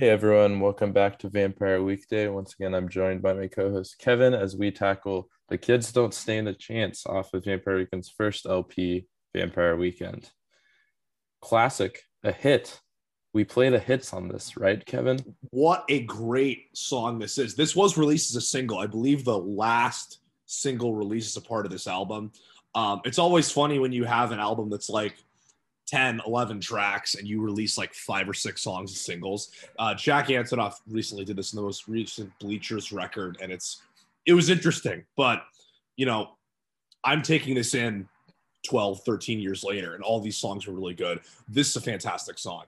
Hey everyone, welcome back to Vampire Weekday. Once again, I'm joined by my co-host Kevin as we tackle The Kids Don't Stand a Chance off of Vampire Weekend's first LP, Vampire Weekend. Classic, a hit. We play the hits on this, right, Kevin? What a great song this is. This was released as a single. I believe the last single release is a part of this album. Um, it's always funny when you have an album that's like 10, 11 tracks and you release like five or six songs as singles. Uh, Jack Antonoff recently did this in the most recent Bleachers record, and it's it was interesting, but you know, I'm taking this in 12, 13 years later, and all these songs were really good. This is a fantastic song.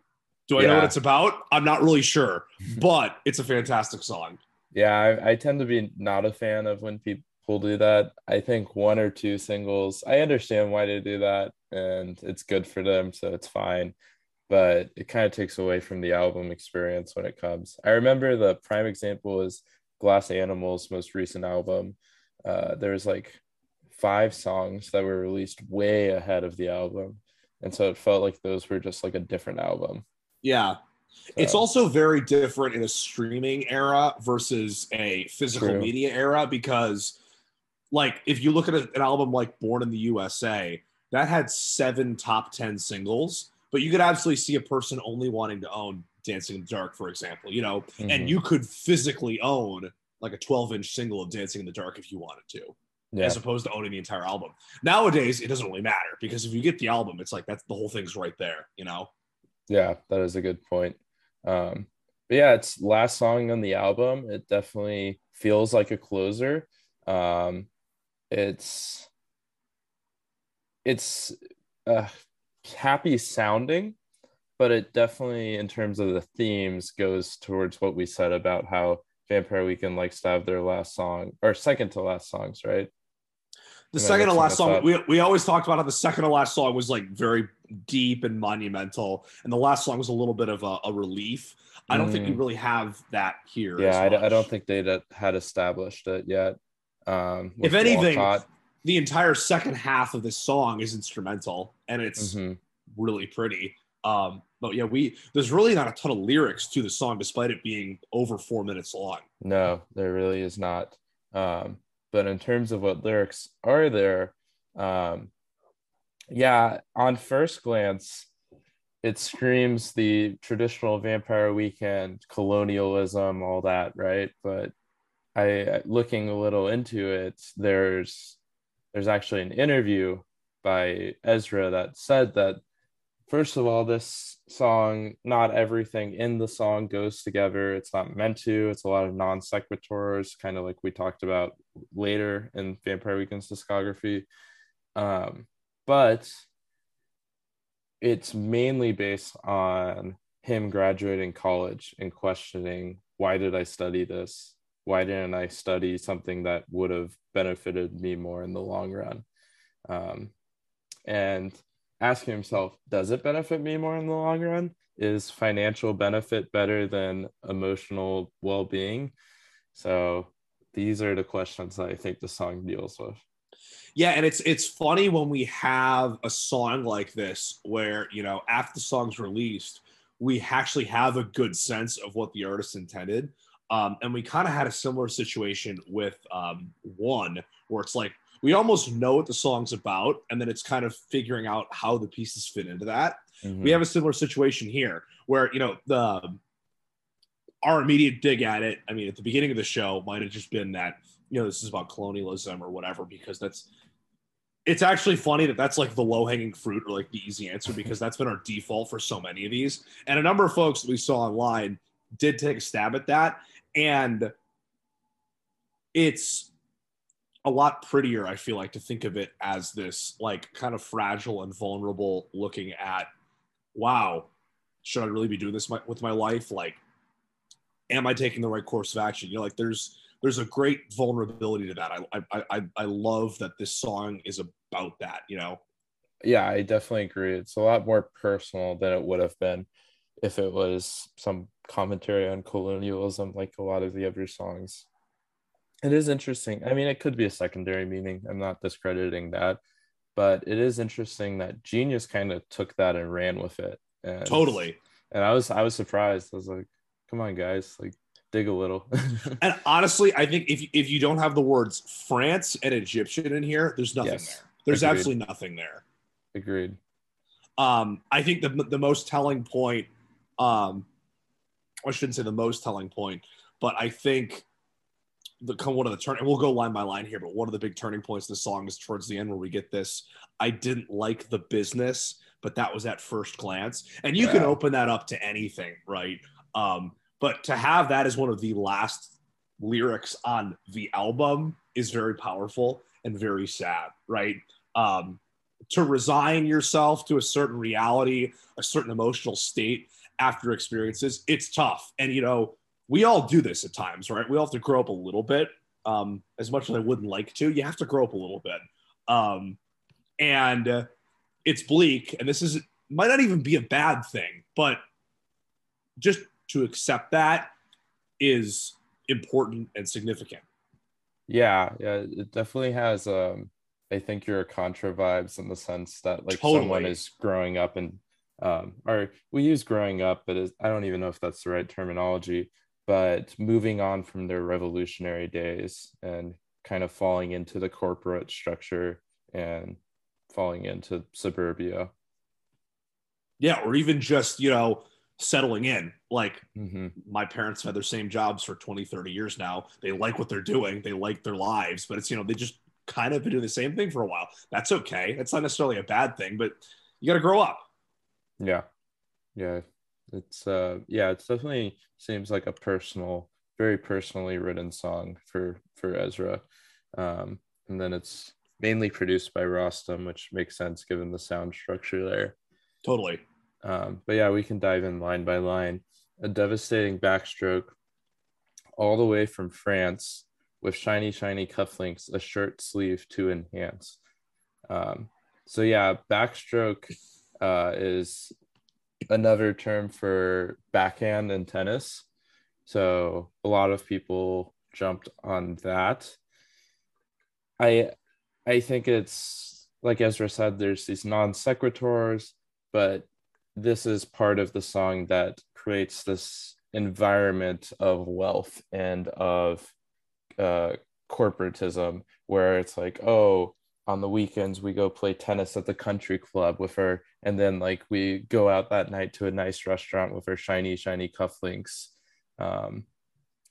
Do I yeah. know what it's about? I'm not really sure, but it's a fantastic song. Yeah, I, I tend to be not a fan of when people do that. I think one or two singles, I understand why they do that and it's good for them, so it's fine. But it kind of takes away from the album experience when it comes. I remember the prime example is Glass Animals' most recent album. Uh, there was like five songs that were released way ahead of the album, and so it felt like those were just like a different album. Yeah, so. It's also very different in a streaming era versus a physical True. media era because, like, if you look at an album like Born in the USA, that had seven top 10 singles, but you could absolutely see a person only wanting to own Dancing in the Dark, for example, you know, mm-hmm. and you could physically own like a 12 inch single of Dancing in the Dark if you wanted to. Yeah. As opposed to owning the entire album. Nowadays, it doesn't really matter because if you get the album, it's like that's the whole thing's right there, you know? Yeah, that is a good point. Um, but yeah, it's last song on the album. It definitely feels like a closer. Um, it's it's uh, happy sounding, but it definitely, in terms of the themes, goes towards what we said about how Vampire Weekend likes to have their last song or second to last songs, right? The Am second to last song, we, we always talked about how the second to last song was like very deep and monumental, and the last song was a little bit of a, a relief. I don't mm. think we mm. really have that here. Yeah, I, I, don't think they had established it yet. Um, if anything, Walcott the entire second half of this song is instrumental and it's mm-hmm. really pretty. Um, but yeah, we there's really not a ton of lyrics to the song, despite it being over four minutes long. No, there really is not. Um, but in terms of what lyrics are there, um, yeah, on first glance, it screams the traditional vampire weekend, colonialism, all that, right? But I looking a little into it, there's there's actually an interview by Ezra that said that first of all, this song, not everything in the song goes together. It's not meant to. It's a lot of non sequiturs, kind of like we talked about later in Vampire Weekend's discography. Um, but it's mainly based on him graduating college and questioning why did I study this? Why didn't I study something that would have benefited me more in the long run? Um, and asking himself, does it benefit me more in the long run? Is financial benefit better than emotional well being? So these are the questions that I think the song deals with. Yeah, and it's it's funny when we have a song like this where you know after the song's released, we actually have a good sense of what the artist intended. Um, and we kind of had a similar situation with um, one where it's like we almost know what the song's about, and then it's kind of figuring out how the pieces fit into that. Mm-hmm. We have a similar situation here where you know the our immediate dig at it. I mean, at the beginning of the show might have just been that you know this is about colonialism or whatever because that's it's actually funny that that's like the low hanging fruit or like the easy answer because that's been our default for so many of these. And a number of folks that we saw online did take a stab at that and it's a lot prettier i feel like to think of it as this like kind of fragile and vulnerable looking at wow should i really be doing this with my life? Like am i taking the right course of action? You know like there's there's a great vulnerability to that. I i i, I love that this song is about that you know? Yeah i definitely agree. It's a lot more personal than it would have been if it was some commentary on colonialism like a lot of the other songs. It is interesting. I mean, it could be a secondary meaning. I'm not discrediting that, but it is interesting that Genius kind of took that and ran with it. And, totally. And I was I was surprised. I was like, come on, guys, like dig a little. and honestly, I think if if you don't have the words France and Egyptian in here, there's nothing Yes. there. There's Agreed. absolutely nothing there. Agreed. Um, I think the the most telling point, um, I shouldn't say the most telling point, but I think the come one of the turn and we'll go line by line here, but one of the big turning points in the song is towards the end where we get this. I didn't like the business, but that was at first glance, and you can open that up to anything, right? Um, but to have that as one of the last lyrics on the album is very powerful and very sad, right? Um, to resign yourself to a certain reality, a certain emotional state after experiences, it's tough. And, you know, we all do this at times, right? We all have to grow up a little bit. Um, as much as I wouldn't like to, you have to grow up a little bit. Um, and uh, it's bleak. And this is, might not even be a bad thing, but just to accept that is important and significant. Yeah, yeah, it definitely has um I think your contra vibes in the sense that like someone is growing up and um or we use growing up, but it's, I don't even know if that's the right terminology, but moving on from their revolutionary days and kind of falling into the corporate structure and falling into suburbia. Yeah. Or even just, you know, settling in. Like hmm my parents have had their same jobs for 20, 30 years now. They like what they're doing, they like their lives, but it's, you know, they just kind of been doing the same thing for a while. That's okay. That's not necessarily a bad thing, but you got to grow up. Yeah. Yeah. It's uh yeah, it's definitely seems like a personal, very personally written song for for Ezra. Um and then it's mainly produced by Rostam, which makes sense given the sound structure there. Totally. Um, but yeah, we can dive in line by line. A devastating backstroke all the way from France with shiny, shiny cufflinks, a shirt sleeve to enhance. Um, so yeah, backstroke uh, is another term for backhand in tennis. So a lot of people jumped on that. I I think it's like Ezra said, there's these non sequiturs, but this is part of the song that creates this environment of wealth and of uh, corporatism where it's like, oh, on the weekends we go play tennis at the country club with her, and then like we go out that night to a nice restaurant with her shiny, shiny cufflinks. Um,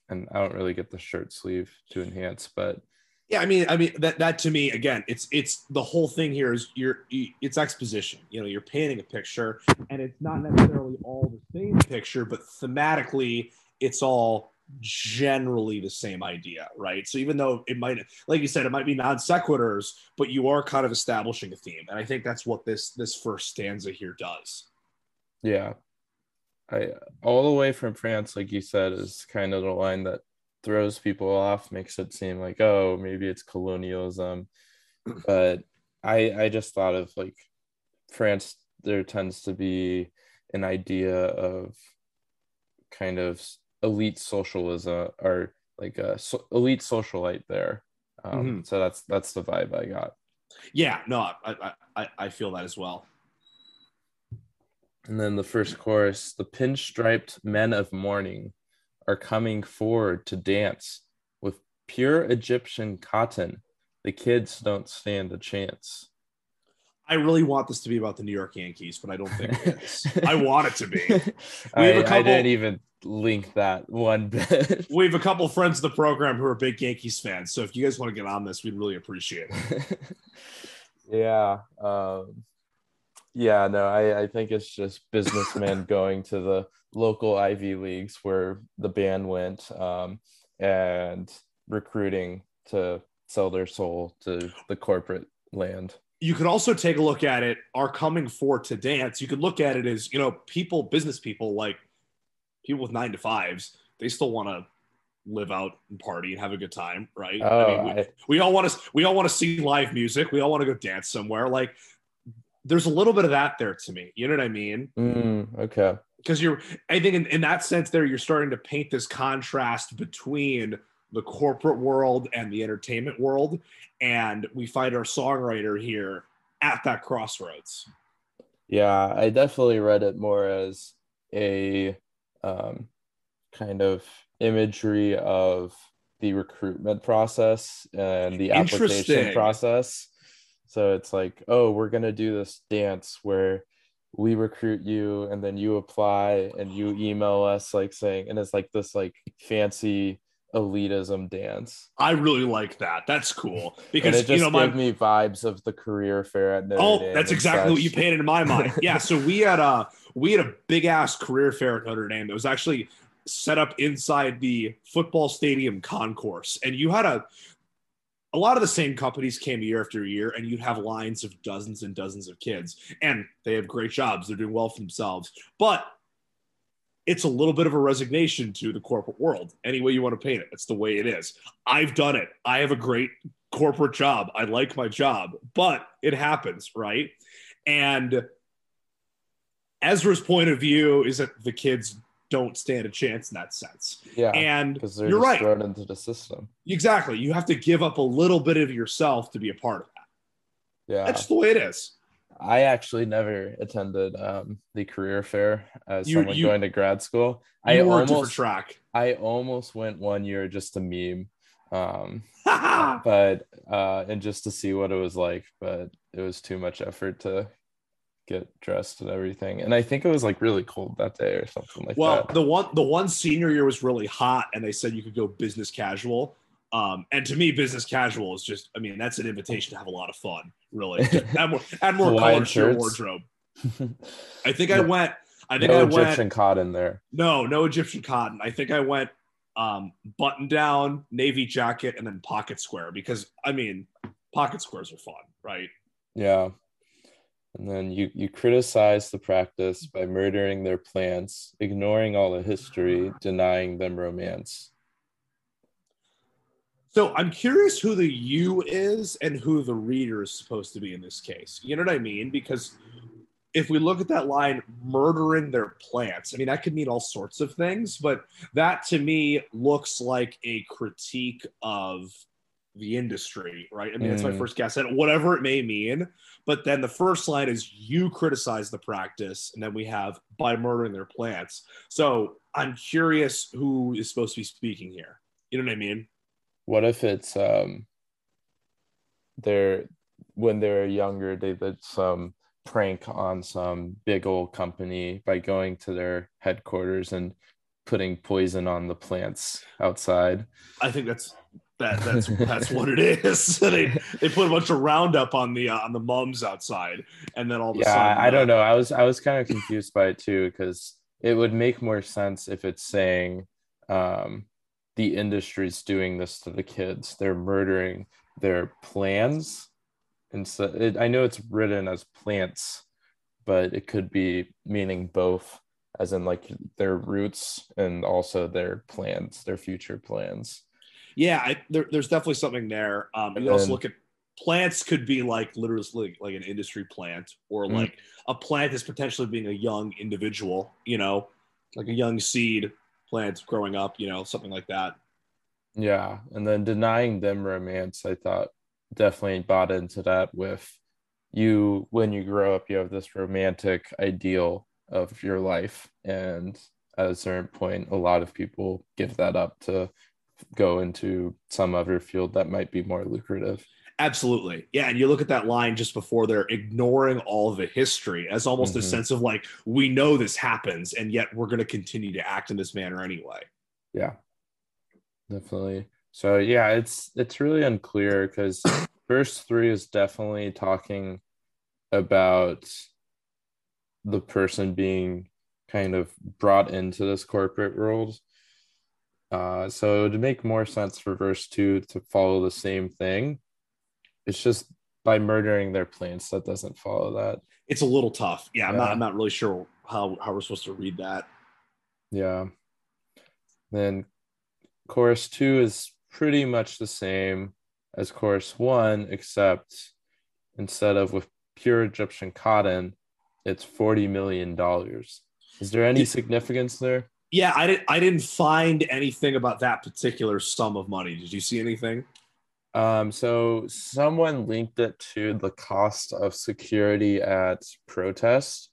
and I don't really get the shirt sleeve to enhance, but Yeah, I mean, I mean that that to me again, it's it's the whole thing here is you're it's exposition. You know, you're painting a picture, and it's not necessarily all the same picture, but thematically, it's all generally the same idea, right? So even though it might, like you said, it might be non sequiturs, but you are kind of establishing a theme, and I think that's what this this first stanza here does. Yeah. I all the way from France, like you said, is kind of the line that throws people off, makes it seem like, oh, maybe it's colonialism. But I I just thought of like France, there tends to be an idea of kind of elite socialism or like a so, elite socialite there. Um, So that's that's the vibe I got. Yeah, no, I I, I, I feel that as well. And then the first chorus the pinstriped men of mourning are coming forward to dance with pure Egyptian cotton. The kids don't stand a chance. I really want this to be about the New York Yankees, but I don't think it is. I want it to be. I, have a I couple- didn't even link that one bit. We have a couple friends of the program who are big Yankees fans, so if you guys want to get on this, we'd really appreciate it. yeah. Um, yeah, no, I, I think it's just businessmen going to the local Ivy Leagues where the band went um, and recruiting to sell their soul to the corporate land. You could also take a look at it. Are coming for to dance. You could look at it as you know, people, business people, like people with nine to fives, they still want to live out and party and have a good time, right? Oh, I mean, we, I- we all want to we all want to see live music. We all want to go dance somewhere. Like, there's a little bit of that there to me. You know what I mean? Mm, okay. because you're i think in, in that sense there you're starting to paint this contrast between the corporate world and the entertainment world and we find our songwriter here at that crossroads Yeah, I definitely read it more as a um, kind of imagery of the recruitment process and the application process. So it's like, oh, we're gonna do this dance where we recruit you and then you apply and you email us like saying and it's like this like fancy elitism dance. I really like that. That's cool And because it just you know my me vibes of the career fair at Notre Oh, Dame that's and exactly what you painted in my mind. Yeah, so we had a we had a big ass career fair at Notre Dame that was actually set up inside the football stadium concourse, and you had a a lot of the same companies came year after year, and you'd have lines of dozens and dozens of kids, and they have great jobs. They're doing well for themselves, but it's a little bit of a resignation to the corporate world. Any way you want to paint it, it's the way it is. I've done it. I have a great corporate job. I like my job, but it happens, right? And Ezra's point of view is that the kids don't stand a chance in that sense. Yeah, And because they're you're right. thrown into the system. Exactly. You have to give up a little bit of yourself to be a part of that. Yeah, That's the way it is. I actually never attended um, the career fair as You- someone you- going to grad school. I almost, track. I almost went one year just to meme, um, but uh, and just to see what it was like. But it was too much effort to get dressed and everything. And I think it was like really cold that day or something like well, that. Well, the one the one senior year was really hot, and they said you could go business casual. Um, and to me, business casual is just, I mean, that's an invitation to have a lot of fun, really. Add more, add more color to your wardrobe. I think I went, I think no I went, Egyptian cotton there. no, no Egyptian cotton. I think I went um, button down, navy jacket, and then pocket square because, I mean, pocket squares are fun, right? Yeah. And then you you criticize the practice by murdering their plants, ignoring all the history, denying them romance. So I'm curious who the you is and who the reader is supposed to be in this case. You know what I mean? Because if we look at that line, murdering their plants, I mean, that could mean all sorts of things, but that to me looks like a critique of the industry, right? I mean, that's my Mm. first guess at whatever it may mean. But then the first line is you criticize the practice, and then we have by murdering their plants. So I'm curious who is supposed to be speaking here. You know what I mean? What if it's um they're when they're younger, they did some prank on some big old company by going to their headquarters and putting poison on the plants outside. I think that's that that's that's what it is. they they put a bunch of Roundup on the uh, on the mums outside, and then all of a Yeah, sudden, I don't uh, know. I was I was kind of confused by it too because it would make more sense if it's saying um, the industry's doing this to the kids. They're murdering their plans, and so it, I know it's written as plants, but it could be meaning both, as in like their roots and also their plans, their future plans. Yeah, I, there, there's definitely something there. Um, And you also look at plants could be like literally like, an industry plant, or Mhm. like a plant is potentially being a young individual. You know, like a young seed plant growing up. You know, something like that. Yeah, and then denying them romance, I thought definitely bought into that with you when you grow up, you have this romantic ideal of your life. And at a certain point, a lot of people give that up to go into some other field that might be more lucrative. Absolutely. Yeah. And you look at that line just before they're ignoring all the history as almost a Mhm. sense of like, we know this happens, and yet we're going to continue to act in this manner anyway. Yeah, definitely. So yeah, it's it's really unclear because verse three is definitely talking about the person being kind of brought into this corporate world. Uh, so it would make more sense for verse two to follow the same thing. It's just by murdering their plants that doesn't follow that. It's a little tough. Yeah. I'm, not, I'm not really sure how, how we're supposed to read that. Yeah. Then chorus two is pretty much the same as chorus one, except instead of with pure Egyptian cotton, it's $40 million. Is there any significance there? Yeah. I didn't, I didn't find anything about that particular sum of money. Did you see anything? Um, so someone linked it to the cost of security at protest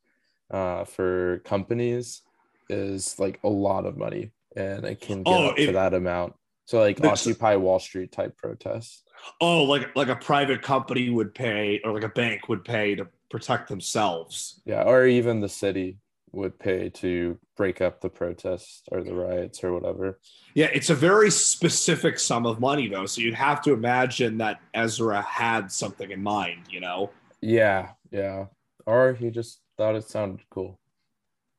uh, for companies is like a lot of money. and it can get Oh, up to that amount. So like Occupy Wall Street type protests. Oh, like like a private company would pay, or like a bank would pay to protect themselves. Yeah, or even the city would pay to break up the protests or the riots or whatever. Yeah, it's a very specific sum of money though, so you'd have to imagine that Ezra had something in mind. You know? Yeah, yeah. Or he just thought it sounded cool.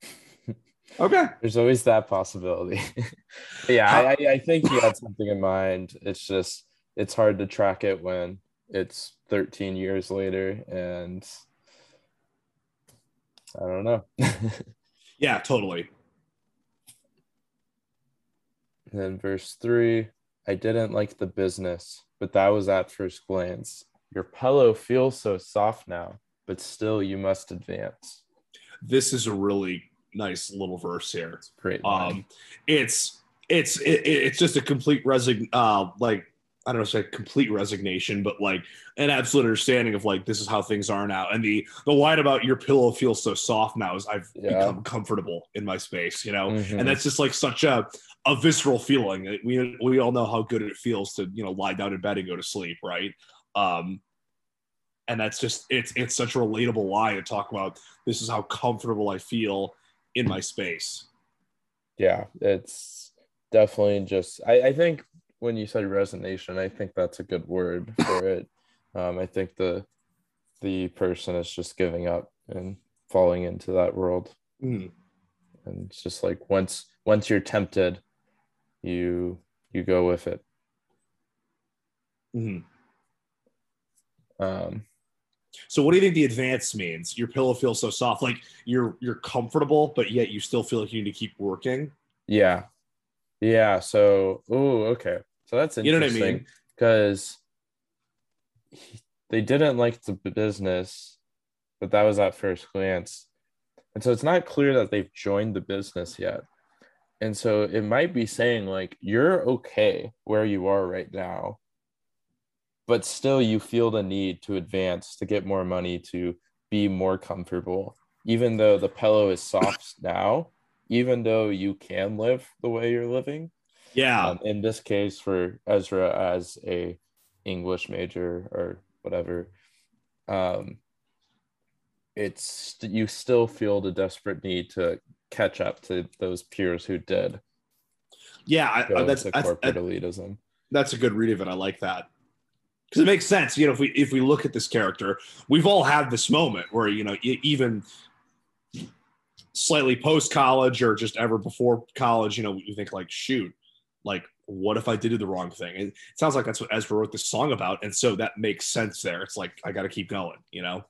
Okay. There's always that possibility. Yeah, I, I, I think he had something in mind. It's just it's hard to track it when it's 13 years later and I don't know. Yeah, totally. And then verse three, I didn't like the business, but that was at first glance. Your pillow feels so soft now, but still you must advance. This is a really nice little verse here. It's great. line. Um, it's it's it, it's just a complete resign uh like I don't know say complete resignation, but like an absolute understanding of like this is how things are now. And the the line about your pillow feels so soft now is I've Yeah. become comfortable in my space, you know. Mhm. And that's just like such a a visceral feeling. We we all know how good it feels to you know lie down in bed and go to sleep, right? Um, and that's just it's it's such a relatable line to talk about. This is how comfortable I feel in my space. yeah, it's definitely just. I, I think when you said resignation, I think that's a good word for it. Um, I think the the person is just giving up and falling into that world. Mm. and it's just like once once you're tempted you you go with it Mhm. um So what do you think the advance means? Your pillow feels so soft, like you're you're comfortable, but yet you still feel like you need to keep working. yeah yeah so oh okay so that's interesting. You know what I mean? because they didn't like the business but that was at first glance and so it's not clear that they've joined the business yet and so it might be saying like you're okay where you are right now but still you feel the need to advance to get more money to be more comfortable even though the pillow is soft now even though you can live the way you're living Yeah, um, in this case for ezra as a english major or whatever um it's you still feel the desperate need to catch up to those peers who did yeah, I, that's to I, corporate I, elitism that's a good read of it. I like that because it makes sense. You know, if we if we look at this character, we've all had this moment where you know even slightly post college or just ever before college, you know, you think like, shoot, like what if I did the wrong thing? It sounds like that's what Ezra wrote this song about, and so that makes sense there. It's like I got to keep going, you know.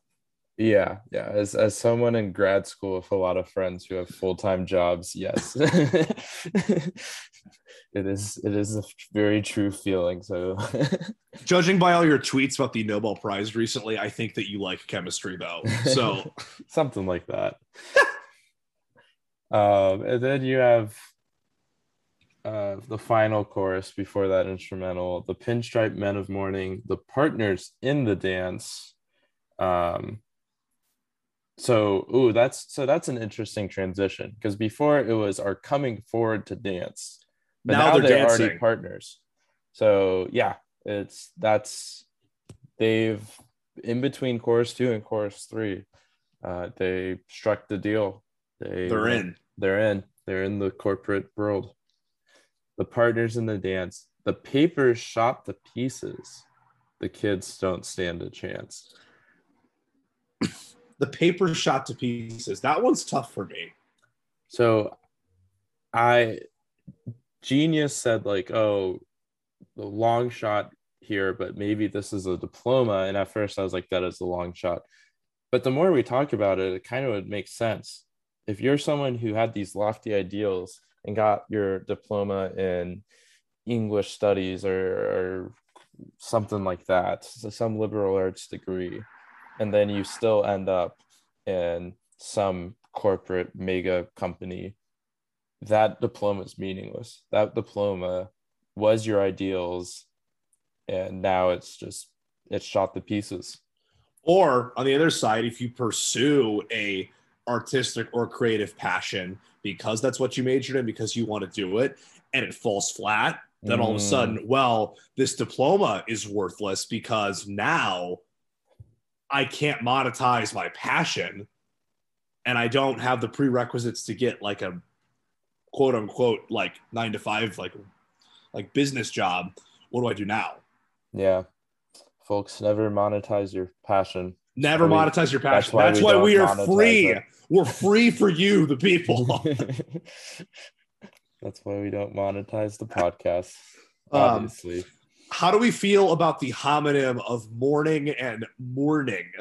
Yeah, yeah. As as someone in grad school with a lot of friends who have full time jobs, yes, it is. It is a very true feeling. So, Judging by all your tweets about the Nobel Prize recently, I think that you like chemistry though. So something like that. um, and then you have uh, the final chorus before that instrumental, the pinstripe men of mourning, the partners in the dance. Um, so, ooh, that's so that's an interesting transition because before it was our coming forward to dance, but now, now, they're, they're, already partners. So yeah, it's that's they've in between chorus two and chorus three, uh, they struck the deal. They They're in. They're in. They're in the corporate world. The partners in the dance. The papers shot to pieces. The kids don't stand a chance. The paper shot to pieces. That one's tough for me. So I genius said like, oh, the long shot here, but maybe this is a diploma. And at first I was like, that is a long shot. But the more we talk about it, it kind of would make sense. If you're someone who had these lofty ideals and got your diploma in English studies or, or something like that, so some liberal arts degree, and then you still end up in some corporate mega company, that diploma is meaningless. That diploma was your ideals, and now it's just it's shot to pieces. Or on the other side, if you pursue a artistic or creative passion because that's what you majored in because you want to do it and it falls flat then all of a Mm. sudden well this diploma is worthless because now i can't monetize my passion and i don't have the prerequisites to get like a quote unquote like nine to five like like business job what do i do now Yeah. Folks, never monetize your passion. Never We- monetize your passion that's that's why why, we we, are free it. we're free for you the people That's why we don't monetize the podcast. Um, Obviously. how do we feel about the homonym of mourning and morning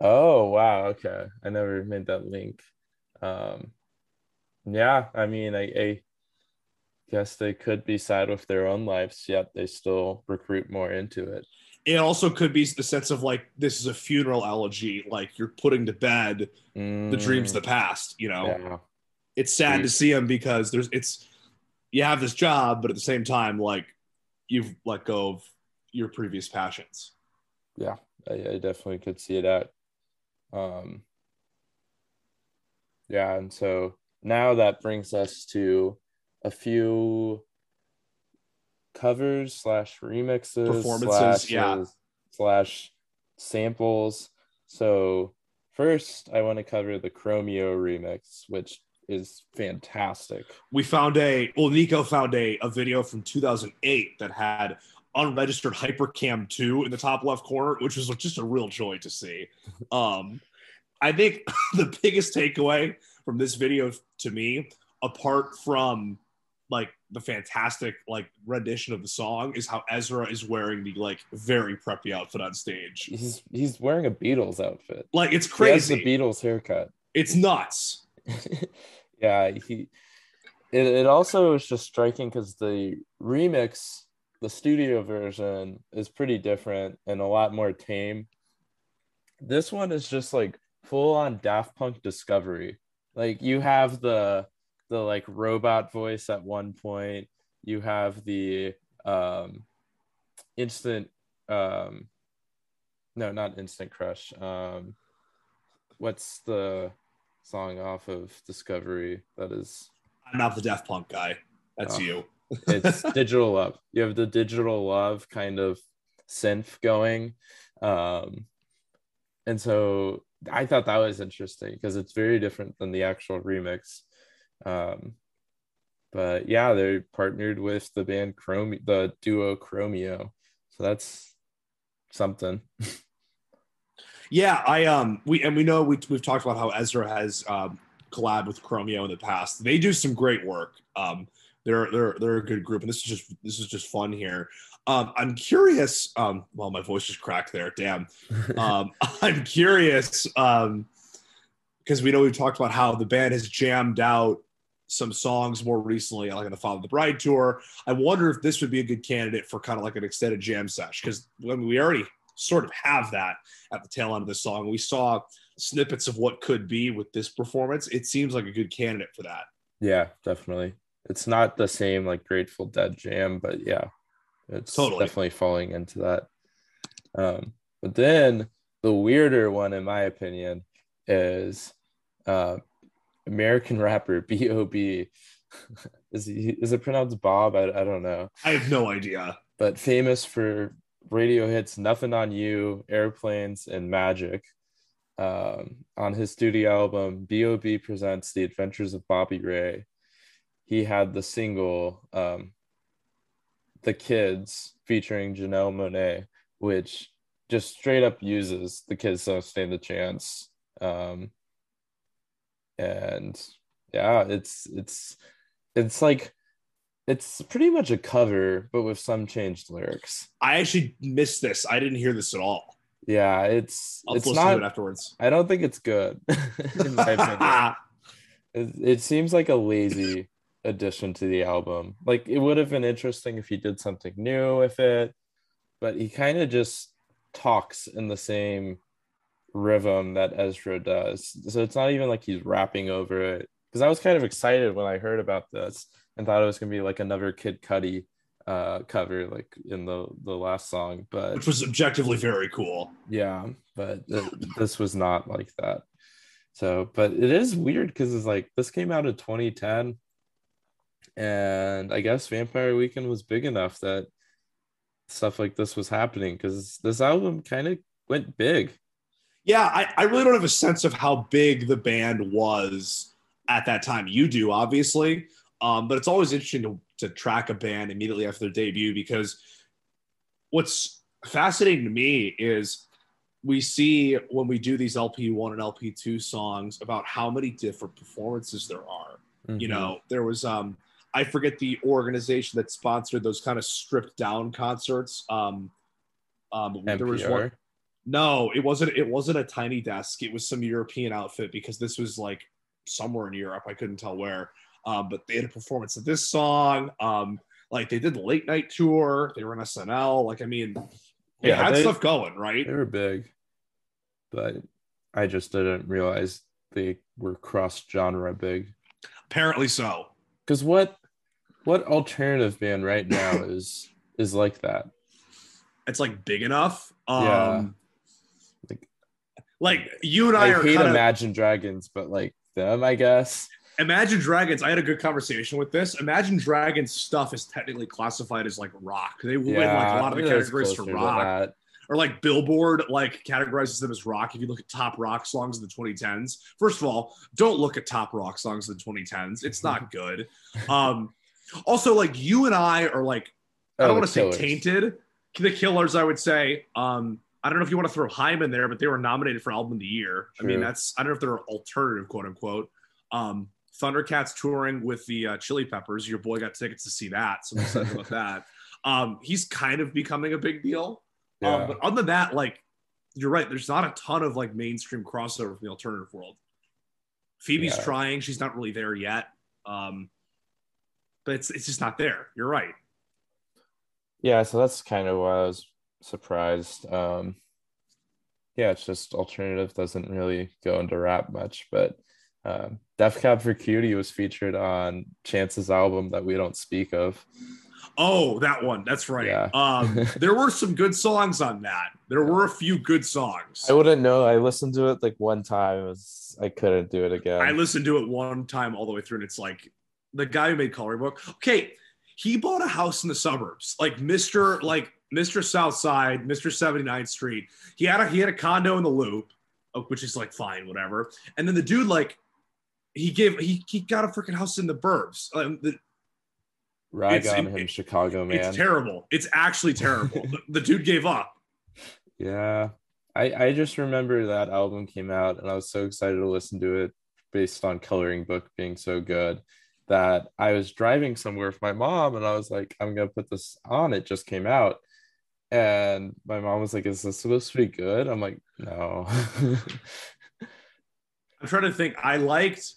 Oh wow, okay. I never made that link. Um yeah, I mean I, I guess they could be sad with their own lives, yet they still recruit more into it. It also could be the sense of like this is a funeral elegy like you're putting to bed the dreams of the past you know Mm, yeah. it's sad to see them because there's it's you have this job but at the same time like you've let go of your previous passions I, I definitely could see that. Um, yeah, and so now that brings us to a few covers slash remixes Performances, slash, yeah. slash samples. So first, I want to cover the Chromeo remix, which is fantastic. we found a well nico found a, a video from 2008 that had unregistered hypercam 2 in the top left corner which was just a real joy to see um i think the biggest takeaway from this video to me apart from like the fantastic like rendition of the song is how ezra is wearing the like very preppy outfit on stage He's he's wearing a Beatles outfit. like it's crazy. He has the Beatles haircut. it's nuts yeah he it, it also is just striking because the remix the studio version is pretty different and a lot more tame this one is just like full on daft punk discovery like you have the the like robot voice at one point. You have the um instant um no not instant crush. Um what's the song off of discovery that is i'm not the Daft Punk guy. That's Oh. you. it's digital love. You have the digital love kind of synth going. Um and so i thought that was interesting because it's very different than the actual remix um but yeah they partnered with the band chrome the duo chromeo so that's something Yeah, I um we and we know we we've talked about how Ezra has um collabed with Chromeo in the past. They do some great work. Um they're they're they're a good group and this is just this is just fun here. Um I'm curious um well my voice just cracked there. Damn. Um I'm curious um because we know we've talked about how the band has jammed out some songs more recently, like on the Father the Bride tour. I wonder if this would be a good candidate for kind of like an extended jam sesh because I mean, we already sort of have that at the tail end of the song. We saw snippets of what could be with this performance. It seems like a good candidate for that. yeah definitely it's not the same like grateful dead jam but yeah it's Totally. definitely falling into that um but then the weirder one in my opinion is uh american rapper b.o.b is he is it pronounced bob I, I don't know I have no idea. but famous for radio hits Nothing on You, Airplanes, and Magic. Um, on his studio album, B.O.B. presents The Adventures of Bobby Ray. He had the single um, The Kids featuring Janelle Monáe, which just straight up uses The Kids Don't Stand a Chance. Um, and yeah, it's it's it's like it's pretty much a cover, but with some changed lyrics. I actually missed this. I didn't hear this at all. Yeah, it's I'll it's to it afterwards. I don't think it's good. in my opinion, it, it seems like a lazy addition to the album. Like it would have been interesting if he did something new with it, but he kind of just talks in the same rhythm that Ezra does. So it's not even like he's rapping over it. Because I was kind of excited when I heard about this and thought it was gonna be like another Kid Cudi uh cover like in the the last song but Which was objectively very cool. yeah but th- this was not like that So, but it is weird because it's like this came out in 2010, and I guess Vampire Weekend was big enough that stuff like this was happening because this album kind of went big. Yeah, I, I really don't have a sense of how big the band was at that time. You do, obviously. Um, but it's always interesting to, to track a band immediately after their debut because what's fascinating to me is we see when we do these LP1 and LP2 songs about how many different performances there are. Mm-hmm. You know, there was um I forget the organization that sponsored those kind of stripped down concerts. Um, um NPR. there was one. No, it wasn't. It wasn't a tiny desk. It was some European outfit because this was like somewhere in Europe. I couldn't tell where. Um, but they had a performance of this song. Um, like they did the late night tour. They were in SNL. Like I mean, they yeah, had they, stuff going, right? They were big, but I just didn't realize they were cross genre big. Apparently so. Because what what alternative band right now is is like that? It's like big enough. Um, yeah. Like, you and I, I are hate kinda, Imagine Dragons, but like them, I guess. Imagine Dragons. I had a good conversation with this. Imagine Dragons stuff is technically classified as like rock. They win like a lot of the categories for rock. Or like Billboard like categorizes them as rock. If you look at top rock songs in the 2010s, first of all, don't look at top rock songs in the 2010s. It's not good. Um, also, like you and I are like, oh, I don't want to say tainted. The Killers, I would say. Um, I don't know if you want to throw Haim in there, but they were nominated for album of the year. True. I mean, that's I don't know if they're alternative, quote unquote. Um, Thundercat's touring with the uh, Chili Peppers. Your boy got tickets to see that, so I'm excited about that. Um, he's kind of becoming a big deal. Um, yeah. Um, but other than that, like you're right, there's not a ton of like mainstream crossover from the alternative world. Phoebe's yeah. trying; she's not really there yet. Um, but it's it's just not there. You're right. Yeah, so that's kind of why I was surprised. Um, yeah, it's just alternative doesn't really go into rap much, but um, Death Cab for Cutie was featured on Chance's album that we don't speak of. Oh, that one. That's right. Yeah. um, there were some good songs on that. There were a few good songs. I wouldn't know. I listened to it like one time. It was I couldn't do it again. I listened to it one time all the way through, and it's like the guy who made Coloring Book. Okay, he bought a house in the suburbs, like Mister, like Mister South Side, Mister 79th Street. He had a he had a condo in the Loop, uh, which is like fine, whatever. And then the dude like he gave he he got a freaking house in the burbs. Um, the, Rag on him, it, Chicago man. It's terrible. It's actually terrible. the, the, dude gave up. Yeah, I I just remember that album came out, and I was so excited to listen to it based on Coloring Book being so good that I was driving somewhere with my mom, and I was like, I'm gonna put this on. It just came out. And my mom was like, Is this supposed to be good? I'm like, No. I'm trying to think. I liked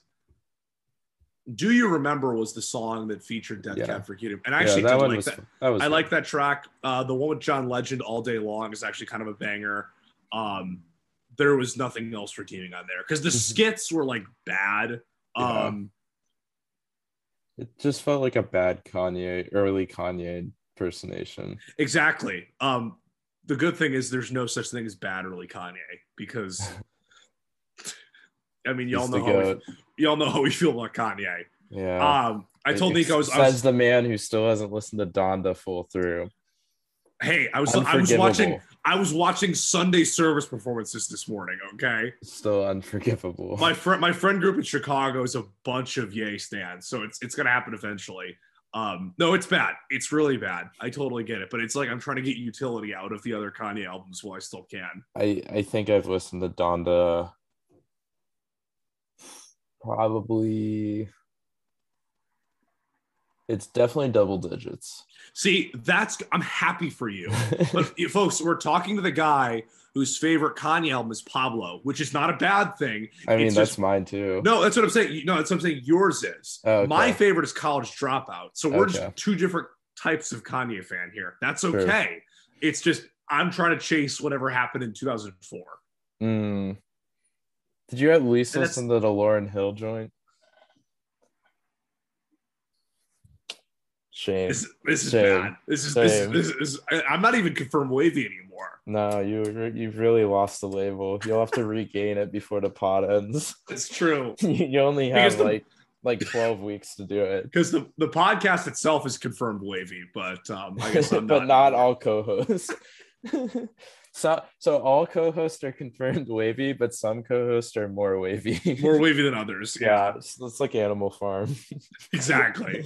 do You Remember was the song that featured Death yeah. Cab for Cutie. And I actually yeah, did like was, that. that was I like that track. Uh, the one with John Legend, All Day Long, is actually kind of a banger. Um, there was nothing else redeeming on there because the mm-hmm. skits were like bad. Yeah. Um, it just felt like a bad Kanye, early Kanye impersonation. Exactly. Um, the good thing is there's no such thing as bad early Kanye because I mean, y'all know how we, y'all know how we feel about Kanye. Yeah. Um, I told Nico I was, I was, the man who still hasn't listened to Donda full through. Hey, I was I was watching I was watching Sunday service performances this morning. Okay, still unforgivable. My friend my friend group in Chicago is a bunch of Yay stands, so it's it's gonna happen eventually. Um, no, it's bad. It's really bad. I totally get it, but it's like I'm trying to get utility out of the other Kanye albums while I still can. I I think I've listened to Donda probably it's definitely double digits. See, that's I'm happy for you. but folks, we're talking to the guy whose favorite Kanye album is Pablo, which is not a bad thing. I mean, it's that's just, mine too. No, that's what I'm saying. No, that's what I'm saying. Yours is. Oh, okay. My favorite is College Dropout. So we're okay. just two different types of Kanye fan here. That's okay. True. It's just I'm trying to chase whatever happened in 2004. Mm. Did you at least and listen to the Lauryn Hill joint? Shame. This, this is Same. bad. This is, this is this is I'm not even confirmed wavy anymore. No, you you've really lost the label. You'll have to regain it before the pod ends. It's true you only have the- like like 12 weeks to do it. because the the podcast itself is confirmed wavy, but um, I guess I'm but not, not all co-hosts. so so all co-hosts are confirmed wavy, but some co-hosts are more wavy. more wavy than others. yeah, it's, it's like Animal Farm. exactly.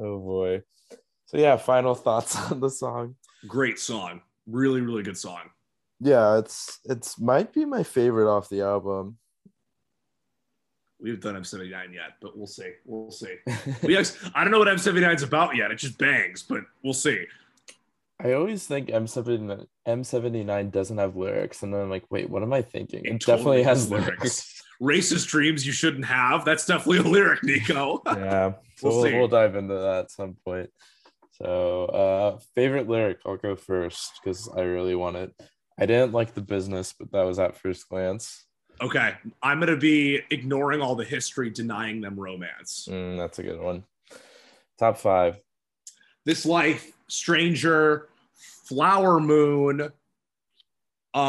Oh boy. So yeah, final thoughts on the song. Great song. Really, really good song. Yeah, it's it's might be my favorite off the album. We haven't done M79 yet, but we'll see. We'll see. We actually, I don't know what M79 is about yet. It just bangs, but we'll see. I always think M79 M79 doesn't have lyrics, and then I'm like, wait, what am I thinking? It, It definitely totally has has lyrics. lyrics. Racist dreams you shouldn't have. That's definitely a lyric, Nico. yeah, so We'll we'll, we'll dive into that at some point. So, uh, favorite lyric, I'll go first because I really want it. I didn't like the business, but that was at first glance. Okay, I'm gonna be ignoring all the history, denying them romance. Mm, that's a good one. Top five. This life, stranger, flower moon, um,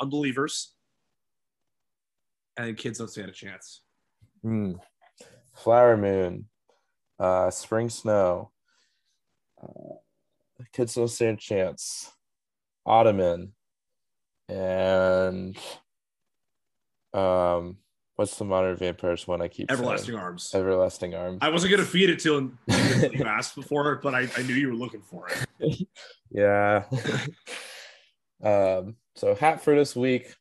unbelievers, and kids don't stand a chance. Hmm. Flower Moon, uh, Spring Snow, uh, Kids Don't Stand a Chance, Ottoman, and um, what's the Modern Vampires one I keep saying? Everlasting arms. Everlasting Arms. I wasn't gonna feed it till you asked before but I, I knew you were looking for it. Yeah. um, so hat for this week,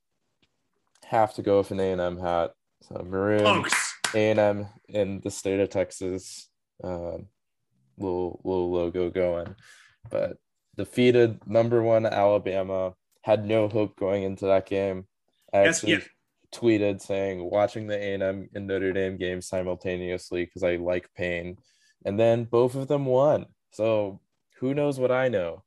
have to go with an A&M hat. So maroon. Punks. A&M in the state of Texas um, little little logo going, but defeated number one Alabama. Had no hope going into that game. I Yes, actually yeah. tweeted saying watching the A&M and Notre Dame game simultaneously because I like pain, and then both of them won. So who knows what I know?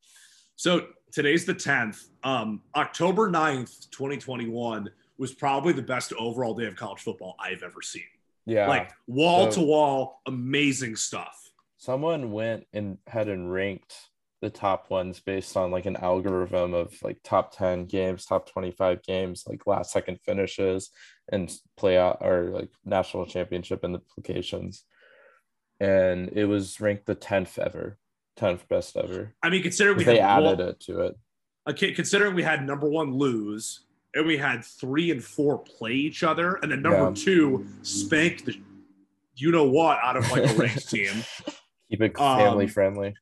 So today's the 10th. Um, October 9th, 2021 was probably the best overall day of college football I've ever seen. Yeah, Like wall to wall, amazing stuff. someone went and had and ranked the top ones based on like an algorithm of like top 10 games top 25 games like last second finishes and playoff or like national championship implications and it was ranked the 10th ever 10th best ever I mean, considering we they added wall- it to it okay, considering we had number one lose and we had three and four play each other, and then number Yeah. two spanked the you know what out of like a ranked team. keep it Um, family friendly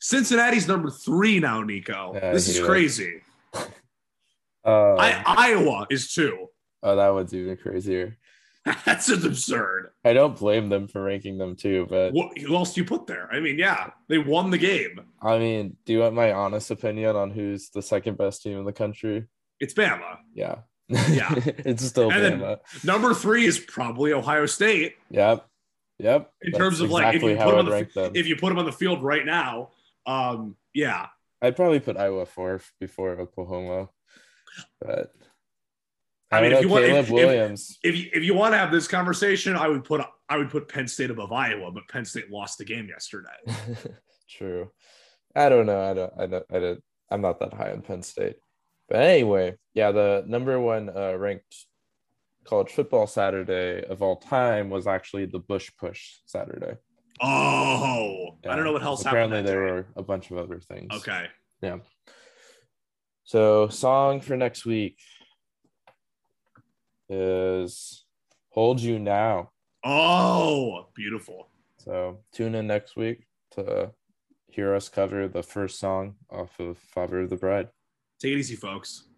Cincinnati's number three now, Nico. Yeah, this is crazy. uh, I, Iowa is two. oh that one's even crazier That's just absurd. i don't blame them for ranking them too but What who else do you put there? I mean, yeah, they won the game. I mean, do you want my honest opinion on who's the second best team in the country? It's Bama. Yeah. Yeah. it's still And Bama. Number three is probably Ohio State. Yep. Yep. In That's terms of, like, if you put them the them. If you put them on the field right now, um, yeah, I'd probably put Iowa fourth before Oklahoma. But I I, mean, mean, if you want- Caleb if- if- Williams. if you, if you want to have this conversation, I would put I would put Penn State above Iowa, but Penn State lost the game yesterday. True. I don't know. I don't. I don't. I don't. I'm not that high on Penn State. But anyway, yeah, the number one uh, ranked college football Saturday of all time was actually the Bush Push Saturday. Oh, I don't know what Yeah, else Apparently, happened. that there day. were a bunch of other things. Okay, Yeah. So, song for next week is Hold You Now. Oh, beautiful. So tune in next week to hear us cover the first song off of Father of the Bride. Take it easy, folks.